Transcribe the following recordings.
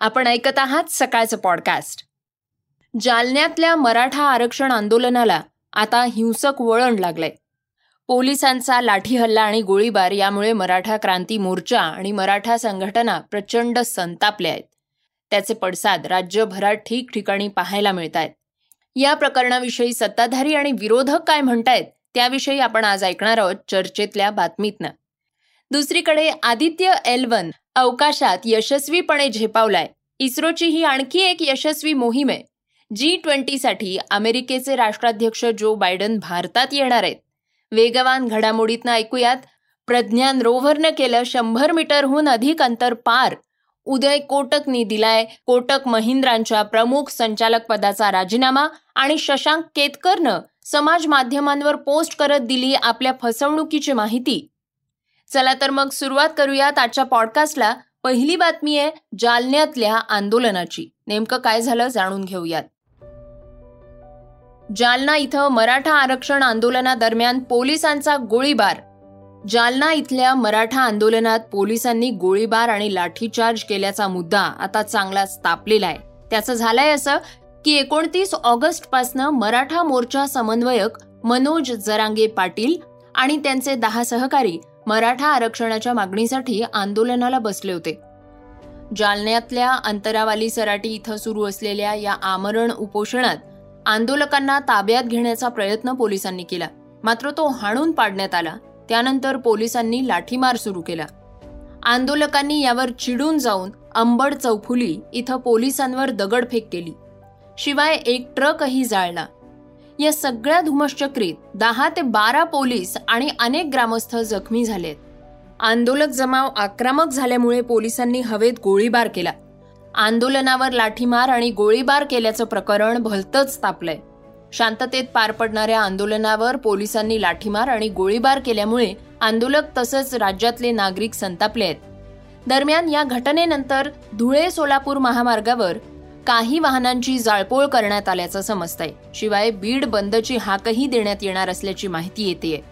आपण ऐकत आहात सकाळचं पॉडकास्ट. जालन्यातल्या मराठा आरक्षण आंदोलनाला आता हिंसक वळण लागलंय. पोलिसांचा लाठी हल्ला आणि गोळीबार यामुळे मराठा क्रांती मोर्चा आणि मराठा संघटना प्रचंड संतापल्या आहेत. त्याचे पडसाद राज्यभरात ठिकठिकाणी पाहायला मिळत आहेत या प्रकरणाविषयी सत्ताधारी आणि विरोधक काय म्हणतायत त्याविषयी आपण आज ऐकणार आहोत चर्चेतल्या बातमीतनं. दुसरीकडे आदित्य एल वन अवकाशात यशस्वीपणे झेपावलाय. इस्रोची ही आणखी एक यशस्वी मोहीम आहे. जी ट्वेंटीसाठी अमेरिकेचे राष्ट्राध्यक्ष जो बायडन भारतात येणार आहेत. वेगवान घडामोडीतनं ऐकूयात. प्रज्ञान रोव्हरनं केलं शंभर मीटरहून अधिक अंतर पार. उदय कोटकनी दिलाय कोटक महिंद्रांच्या प्रमुख संचालक पदाचा राजीनामा आणि शशांक केतकरनं समाज माध्यमांवर पोस्ट करत दिली आपल्या फसवणुकीची माहिती. चला तर मग सुरुवात करूयात आजच्या पॉडकास्टला पहिली बातमी आहे जालन्यातल्या आंदोलनाची. नेमकं काय झालं जाणून घेऊयात. जालना इथं मराठा आरक्षण आंदोलनादरम्यान पोलिसांचा गोळीबार. जालना इथल्या मराठा आंदोलनात पोलिसांनी गोळीबार आणि लाठीचार्ज केल्याचा मुद्दा आता चांगलाच तापलेला आहे. त्याचं झालंय असं की एकोणतीस ऑगस्ट पासनं मराठा मोर्चा समन्वयक मनोज जरांगे पाटील आणि त्यांचे दहा सहकारी मराठा आरक्षणाच्या मागणीसाठी आंदोलनाला बसले होते. जालन्यातल्या अंतरावाली सराटी इथं सुरू असलेल्या या आमरण उपोषणात आंदोलकांना ताब्यात घेण्याचा प्रयत्न पोलिसांनी केला. मात्र तो हाणून पाडण्यात आला. त्यानंतर पोलिसांनी लाठीमार सुरू केला. आंदोलकांनी यावर चिडून जाऊन अंबड चौफुली इथं पोलिसांवर दगडफेक केली. शिवाय एक ट्रकही जाळला. या सगळ्या धुमश्चक्रीत दहा ते बारा पोलीस आणि अनेक ग्रामस्थ जखमी झालेत. आंदोलक जमाव आक्रमक झाल्यामुळे पोलिसांनी हवेत गोळीबार केला. आंदोलनावर लाठीमार आणि गोळीबार केल्याचं प्रकरण भलतंच तापलंय. शांततेत पार पडणाऱ्या आंदोलनावर पोलिसांनी लाठीमार आणि गोळीबार केल्यामुळे आंदोलक तसंच राज्यातले नागरिक संतापले आहेत. दरम्यान या घटनेनंतर धुळे सोलापूर महामार्गावर काही वाहनांची जाळपोळ करण्यात आल्याचं समजतंय. शिवाय बीड बंदची हाकही देण्यात येणार असल्याची माहिती येते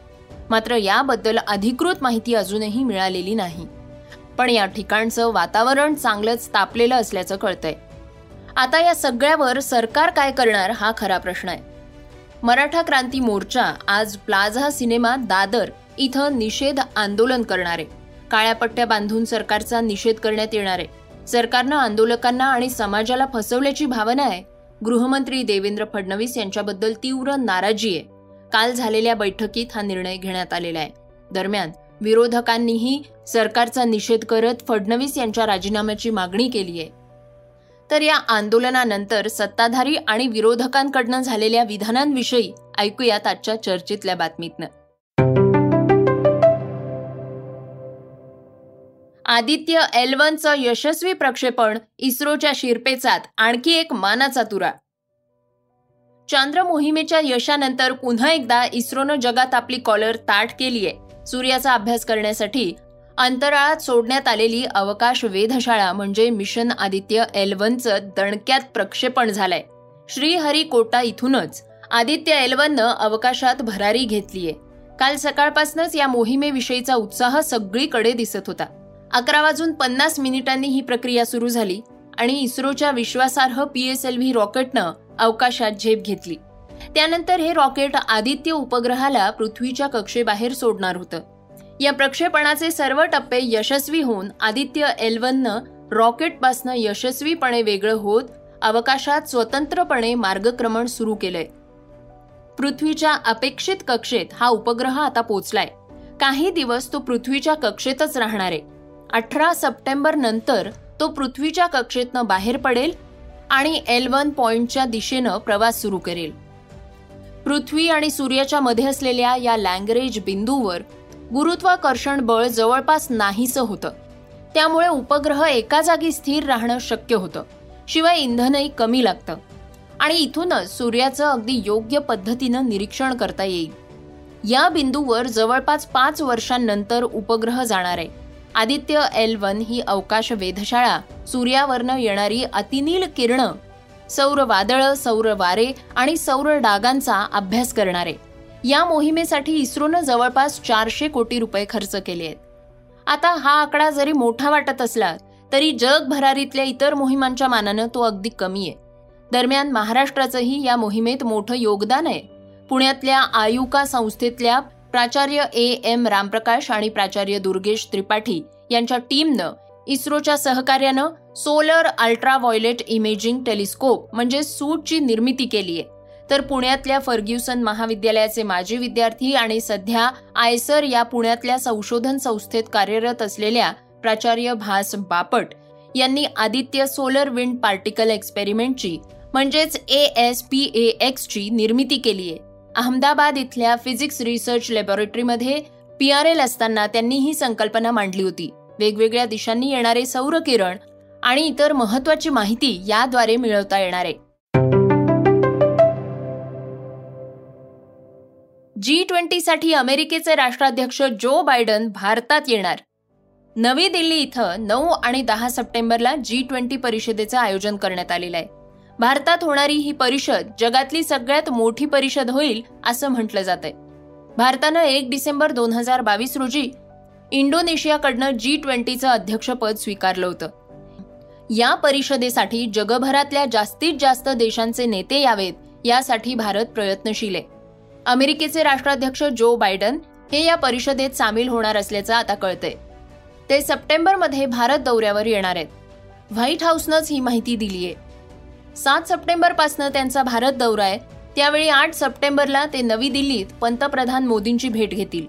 मात्र याबद्दल अधिकृत माहिती अजूनही मिळालेली नाही. पण या ठिकाणचं वातावरण चांगलंच तापलेलं असल्याचं कळतंय. आता या सगळ्यावर सरकार काय करणार हा खरा प्रश्न आहे. मराठा क्रांती मोर्चा आज प्लाझा सिनेमा दादर इथं निषेध आंदोलन करणार. आहे काळ्या पट्ट्या बांधून सरकारचा निषेध करण्यात येणार आहे. सरकारनं आंदोलकांना आणि समाजाला फसवल्याची भावना आहे. गृहमंत्री देवेंद्र फडणवीस यांच्याबद्दल तीव्र नाराजी आहे. काल झालेल्या बैठकीत हा निर्णय घेण्यात आलेला आहे. दरम्यान विरोधकांनीही सरकारचा निषेध करत फडणवीस यांच्या राजीनाम्याची मागणी केली आहे. तर या आंदोलनानंतर सत्ताधारी आणि विरोधकांकडनं झालेल्या विधानांविषयी ऐकूयात आजच्या चर्चेतल्या बातमीतनं. आदित्य एल वनचं यशस्वी प्रक्षेपण इस्रोच्या शिरपेचात आणखी एक मानाचा तुरा. चांद्र मोहिमेच्या यशानंतर पुन्हा एकदा इस्रोनं जगात आपली कॉलर ताट केली आहे सूर्याचा अभ्यास करण्यासाठी अंतराळात सोडण्यात आलेली अवकाश वेधशाळा म्हणजे मिशन आदित्य एल वनचं दणक्यात प्रक्षेपण झालंय. श्रीहरिकोटा इथूनच आदित्य एल वननं अवकाशात भरारी घेतलीये. काल सकाळपासूनच या मोहिमेविषयीचा उत्साह सगळीकडे दिसत होता. अकरा वाजून पन्नास मिनिटांनी ही प्रक्रिया सुरू झाली आणि इस्रोच्या विश्वासार्ह पी एस एल व्ही रॉकेटनं अवकाशात झेप घेतली. त्यानंतर हे रॉकेट आदित्य उपग्रहाला पृथ्वीच्या कक्षेबाहेर सोडणार होतं. या प्रक्षेपणाचे सर्व टप्पे यशस्वी होऊन आदित्य एलवननं रॉकेटपासनं यशस्वीपणे वेगळं होत अवकाशात स्वतंत्रपणे मार्गक्रमण सुरू केलंय. पृथ्वीच्या अपेक्षित कक्षेत हा उपग्रह आता पोचलाय. काही दिवस तो पृथ्वीच्या कक्षेतच राहणार आहे. अठरा सप्टेंबर नंतर तो पृथ्वीच्या कक्षेतनं बाहेर पडेल आणि एल वन पॉइंटच्या दिशेनं प्रवास सुरू करेल. पृथ्वी आणि सूर्याच्या मध्ये असलेल्या या लँगरेज बिंदूवर गुरुत्वाकर्षण बळ जवळपास नाहीसं होतं. त्यामुळे उपग्रह एका जागी स्थिर राहणं शक्य होतं. शिवाय इंधनही कमी लागतं. आणि इथूनच सूर्याचं अगदी योग्य पद्धतीनं निरीक्षण करता येईल. या बिंदूवर जवळपास पाच वर्षांनंतर उपग्रह जाणार आहे. आदित्य एल वन ही अवकाश वेधशाळा. सूर्यावरनं येणारी अतिनील किरणं. सौर वादळं सौर वारे आणि सौर डागांचा अभ्यास करणारे. या मोहिमेसाठी इस्रोनं जवळपास चारशे कोटी रुपये खर्च केले आहेत. आता हा आकडा जरी मोठा वाटत असला तरी जगभरारीतल्या इतर मोहिमांच्या मानानं तो अगदी कमी आहे. दरम्यान महाराष्ट्राचंही या मोहिमेत मोठं योगदान आहे. पुण्यातल्या आयुका संस्थेतल्या प्राचार्य ए एम रामप्रकाश आणि प्राचार्य दुर्गेश त्रिपाठी यांच्या टीमनं इस्रोच्या सहकार्यानं solar ultraviolet imaging telescope म्हणजे सूटची निर्मिती केली आहे. तर पुण्यातल्या फर्ग्युसन महाविद्यालयाचे माजी विद्यार्थी आणि सध्या आयसर या पुण्यातल्या संशोधन संस्थेत कार्यरत असलेल्या प्राचार्य भास बापट यांनी आदित्य सोलर विंड पार्टिकल एक्सपेरिमेंटची म्हणजेच ए एस पी ए एक्सची निर्मिती केली आहे. अहमदाबाद इथल्या फिजिक्स रिसर्च लॅबोरेटरीमध्ये पी आर एल असताना त्यांनी ही संकल्पना मांडली होती. वेगवेगळ्या दिशांनी येणारे सौर किरण आणि इतर महत्वाची माहिती याद्वारे मिळवता येणार. आहे जी ट्वेंटीसाठी अमेरिकेचे राष्ट्राध्यक्ष जो बायडन भारतात येणार. नवी दिल्ली इथं नऊ आणि दहा सप्टेंबरला जी ट्वेंटी परिषदेचं आयोजन करण्यात आलेलं आहे. भारतात होणारी ही परिषद जगातली सगळ्यात मोठी परिषद होईल असं म्हटलं जात आहे भारतानं एक डिसेंबर दोन हजार बावीस रोजी इंडोनेशियाकडनं जी ट्वेंटीचं अध्यक्षपद स्वीकारलं होतं. या परिषदेसाठी जगभरातल्या जास्तीत जास्त देशांचे नेते यावेत यासाठी भारत प्रयत्नशील आहे. अमेरिकेचे राष्ट्राध्यक्ष जो बायडन हे या परिषदेत सामील होणार असल्याचं आता कळतंय. ते सप्टेंबरमध्ये भारत दौऱ्यावर येणार आहेत. व्हाईट हाऊसनंच ही माहिती दिली आहे सात सप्टेंबरपासनं त्यांचा भारत दौरा आहे. त्यावेळी आठ सप्टेंबरला ते नवी दिल्लीत पंतप्रधान मोदींची भेट घेतील.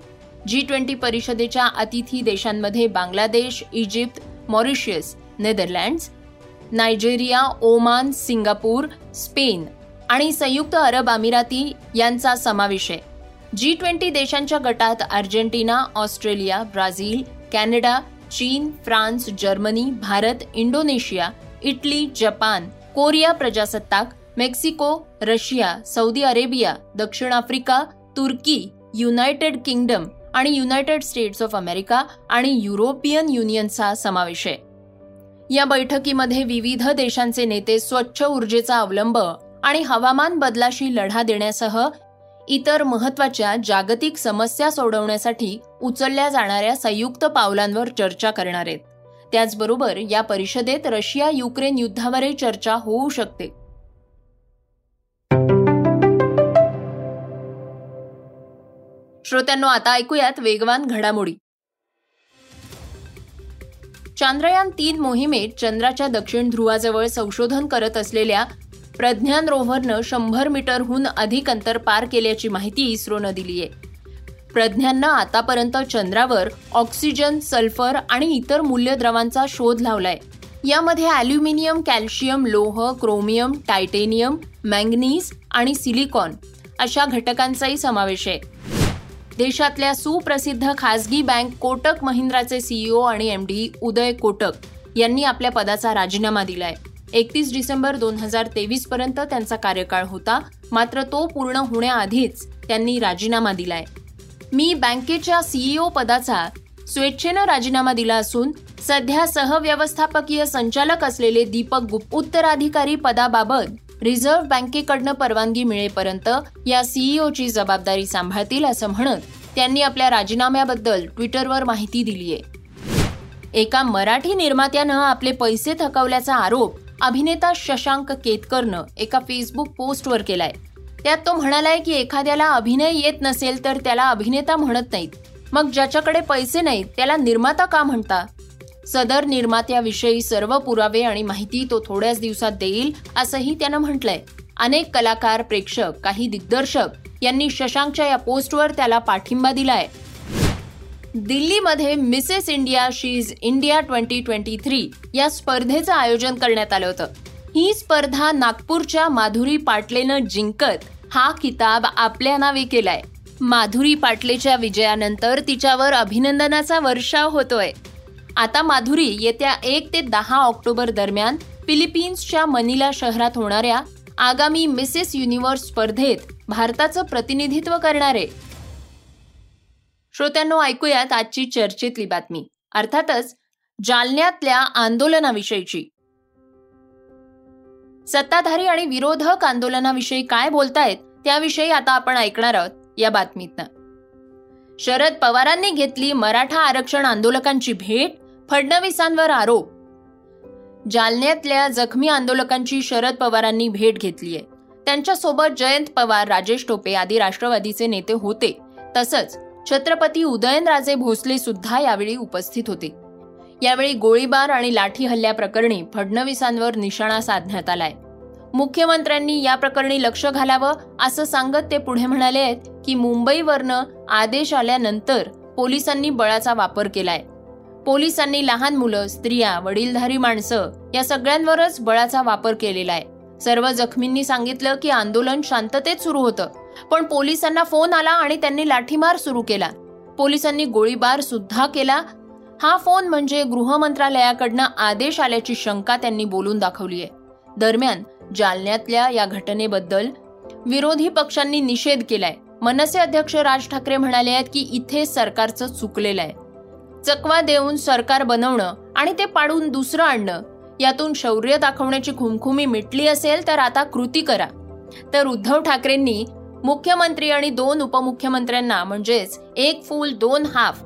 जी ट्वेंटी परिषदेच्या अतिथी देशांमध्ये Bangladesh Egypt Mauritius Netherlands Nigeria Oman Singapore Spain आणि संयुक्त अरब अमिराती यांचा समावेश आहे. जी ट्वेंटी देशांच्या गटात अर्जेंटिना ऑस्ट्रेलिया ब्राझील कॅनडा चीन France Germany Bharat Indonesia Italy Japan Korea प्रजासत्ताक मेक्सिको रशिया सौदी अरेबिया दक्षिण आफ्रिका तुर्की युनायटेड किंगडम आणि युनायटेड स्टेट्स ऑफ अमेरिका आणि युरोपियन युनियनचा समावेश आहे. या बैठकीमध्ये विविध देशांचे नेते स्वच्छ ऊर्जेचा अवलंब आणि हवामान बदलाशी लढा देण्यासह इतर महत्त्वाच्या जागतिक समस्या सोडवण्यासाठी उचलल्या जाणाऱ्या संयुक्त पावलांवर चर्चा करणार आहेत. त्याचबरोबर या परिषदेत रशिया युक्रेन युद्धावरही चर्चा होऊ शकते. श्रोत्यांनो आता ऐकूयात वेगवान घडामोडी. चांद्रयान तीन मोहिमेत चंद्राच्या दक्षिण ध्रुवाजवळ संशोधन करत असलेल्या प्रज्ञान रोव्हरनं शंभर मीटरहून अधिक अंतर पार केल्याची माहिती इस्रोनं दिली आहे प्रज्ञांना आतापर्यंत चंद्रावर ऑक्सिजन सल्फर आणि इतर मूल्यद्रवांचा शोध लावलाय. यामध्ये ॲल्युमिनियम कॅल्शियम लोह क्रोमियम टायटेनियम मँगनीज आणि सिलिकॉन अशा घटकांचाही समावेश आहे. देशातल्या सुप्रसिद्ध खासगी बँक कोटक महिंद्राचे सीईओ आणि एमडी उदय कोटक यांनी आपल्या पदाचा राजीनामा दिलाय. एकतीस डिसेंबर दोन हजार तेवीस पर्यंत त्यांचा कार्यकाळ होता मात्र तो पूर्ण होण्याआधीच त्यांनी राजीनामा दिलाय. मी बँकेच्या सीईओ पदाचा स्वेच्छेनं राजीनामा दिला असून सध्या सहव्यवस्थापकीय संचालक असलेले दीपक गुप्त उत्तराधिकारी पदाबाबत रिझर्व्ह बँकेकडनं परवानगी मिळेपर्यंत या सीईओची जबाबदारी सांभाळतील असं म्हणत त्यांनी आपल्या राजीनाम्याबद्दल ट्विटरवर माहिती दिली आहे एका मराठी निर्मात्यानं आपले पैसे थकवल्याचा आरोप अभिनेता शशांक केतकरनं एका फेसबुक पोस्टवर केलाय. त्यात तो म्हणालाय की एखाद्याला अभिनय येत नसेल तर त्याला अभिनेता म्हणत नाहीत. मग ज्याच्याकडे पैसे नाहीत त्याला निर्माता का म्हणता? सदर निर्मात्याविषयी सर्व पुरावे आणि माहिती तो थोड्याच दिवसात देईल असंही त्यानं म्हटलंय. अनेक कलाकार प्रेक्षक काही दिग्दर्शक यांनी शशांकच्या या पोस्टवर त्याला पाठिंबा दिलाय. दिल्लीमध्ये Mrs India she's India twenty twenty three या स्पर्धेचं आयोजन करण्यात आलं होतं. ही स्पर्धा नागपूरच्या माधुरी पाटलेनं जिंकत हा किताब आपल्या नावे केलाय. माधुरी पाटलेच्या विजयानंतर तिच्यावर अभिनंदनाचा वर्षाव होतोय. आता माधुरी येत्या एक ते दहा ऑक्टोबर दरम्यान फिलिपिन्सच्या मनिला शहरात होणाऱ्या आगामी मिसेस युनिव्हर्स स्पर्धेत भारताचं प्रतिनिधित्व करणार. आहे श्रोत्यांनो ऐकूयात आजची चर्चेतली बातमी. अर्थातच जालन्यातल्या आंदोलनाविषयीची. सत्ताधारी आणि विरोधक आंदोलनाविषयी काय बोलतायत त्याविषयी आता आपण ऐकणार आहोत या बातमीतनं. शरद पवारांनी घेतली मराठा आरक्षण आंदोलकांची भेट फडणवीसांवर आरोप. जालन्यातल्या जखमी आंदोलकांची शरद पवारांनी भेट घेतली आहे. त्यांच्यासोबत जयंत पवार राजेश टोपे आदी राष्ट्रवादीचे नेते होते. तसंच छत्रपती उदयनराजे भोसले सुद्धा यावेळी उपस्थित होते. यावेळी गोळीबार आणि लाठी हल्ल्याप्रकरणी फडणवीसांवर निशाणा साधण्यात आलाय. मुख्यमंत्र्यांनी या प्रकरणी लक्ष घालावं असं सांगत ते पुढे म्हणाले आहेत की मुंबईवरनं आदेश आल्यानंतर पोलिसांनी बळाचा वापर केलाय. पोलिसांनी लहान मुलं स्त्रिया वडीलधारी माणसं या सगळ्यांवरच बळाचा वापर केलेला आहे. सर्व जखमींनी सांगितलं की आंदोलन शांततेत सुरू होतं पण पोलिसांना फोन आला आणि त्यांनी लाठीमार सुरू केला. पोलिसांनी गोळीबार सुद्धा केला हा फोन म्हणजे गृह मंत्रालयाकडनं आदेश आल्याची शंका त्यांनी बोलून दाखवली आहे दरम्यान जालन्यातल्या या घटनेबद्दल विरोधी पक्षांनी निषेध केलाय. मनसे अध्यक्ष राज ठाकरे म्हणाले आहेत की इथे सरकारचं चुकलेलं आहे चकवा देऊन सरकार बनवणं आणि ते पाडून दुसरं आणणं यातून शौर्य दाखवण्याची खुमखुमी मिटली असेल तर आता कृती करा. तर उद्धव ठाकरेंनी मुख्यमंत्री आणि दोन उपमुख्यमंत्र्यांना म्हणजेच एक फूल दोन हाफ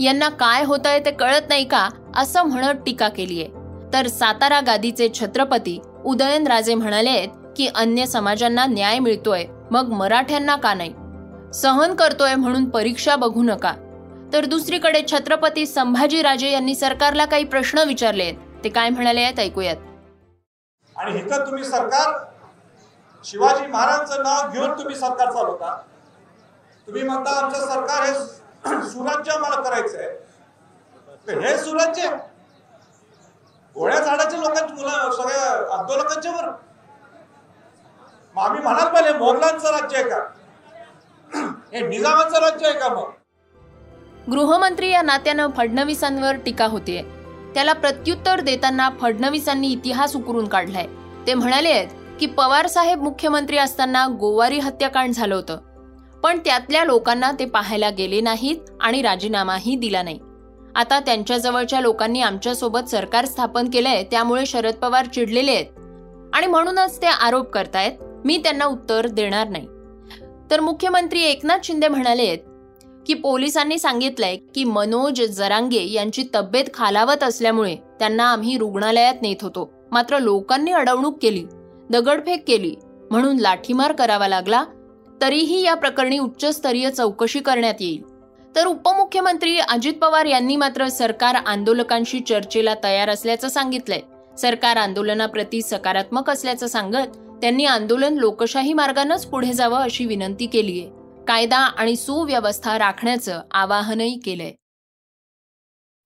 यांना काय होत आहे ते कळत नाही का असं म्हणत टीका केली आहे. तर सातारा गादीचे छत्रपती उदयनराजे म्हणाले आहेत की अन्य समाजांना न्याय मिळतोय मग मराठ्यांना का नाही? सहन करतोय म्हणून परीक्षा बघू नका. तर दुसरीकडे छत्रपती संभाजीराजे यांनी सरकारला काही प्रश्न विचारले आहेत ते काय म्हणाले आहेत ऐकूयात. आणि इथं तुम्ही सरकार शिवाजी महाराजांचं नाव घेऊन तुम्ही सरकार चालवता. तुम्ही म्हणता आमचं सरकार हे सुराज्य आम्हाला करायचं आहे हे सुराज्य गोळ्या झाडाच्या लोकांची मुला सगळ्या आंदोलकांच्या वर मग आम्ही म्हणाल पाहिजे मोगलांचं राज्य आहे का? हे निजामाचं राज्य आहे का मग? गृहमंत्री या नात्यानं फडणवीसांवर टीका होतीये. त्याला प्रत्युत्तर देताना फडणवीसांनी इतिहास उकरून काढलाय. ते म्हणाले आहेत की पवार साहेब मुख्यमंत्री असताना गोवारी हत्याकांड झालं होतं. पण त्यातल्या लोकांना ते पाहायला गेले नाहीत आणि राजीनामाही दिला नाही. आता त्यांच्या जवळच्या लोकांनी आमच्यासोबत सरकार स्थापन केलंय त्यामुळे शरद पवार चिडलेले आहेत. आणि म्हणूनच ते आरोप करतायत मी त्यांना उत्तर देणार नाही. तर मुख्यमंत्री एकनाथ शिंदे म्हणाले आहेत की पोलिसांनी सांगितलंय की मनोज जरांगे यांची तब्येत खालावत असल्यामुळे त्यांना आम्ही रुग्णालयात नेत होतो. मात्र लोकांनी अडवणूक केली दगडफेक केली म्हणून लाठीमार करावा लागला तरीही या प्रकरणी उच्चस्तरीय चौकशी करण्यात येईल. तर उपमुख्यमंत्री अजित पवार यांनी मात्र सरकार आंदोलकांशी चर्चेला तयार असल्याचं सांगितलंय. सरकार आंदोलनाप्रती सकारात्मक असल्याचं सांगत त्यांनी आंदोलन लोकशाही मार्गानंच पुढे जावं अशी विनंती केली आहे कायदा आणि सुव्यवस्था राखण्याचं आवाहनही केलंय.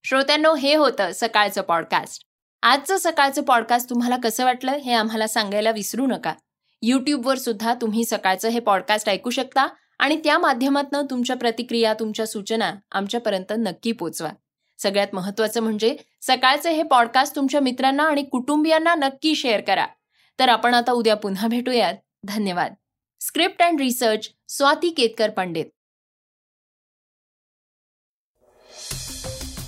श्रोत्यांनो हे होतं सकाळचं पॉडकास्ट आजचं सकाळचं पॉडकास्ट तुम्हाला कसं वाटलं हे आम्हाला सांगायला विसरू नका. युट्यूबवर सुद्धा तुम्ही सकाळचं हे पॉडकास्ट ऐकू शकता आणि त्या माध्यमातून तुमच्या प्रतिक्रिया तुमच्या सूचना आमच्यापर्यंत नक्की पोचवा. सगळ्यात महत्वाचं म्हणजे सकाळचे हे पॉडकास्ट तुमच्या मित्रांना आणि कुटुंबियांना नक्की शेअर करा. तर आपण आता उद्या पुन्हा भेटूयात. धन्यवाद. Script and research Swati Ketkar Pandit.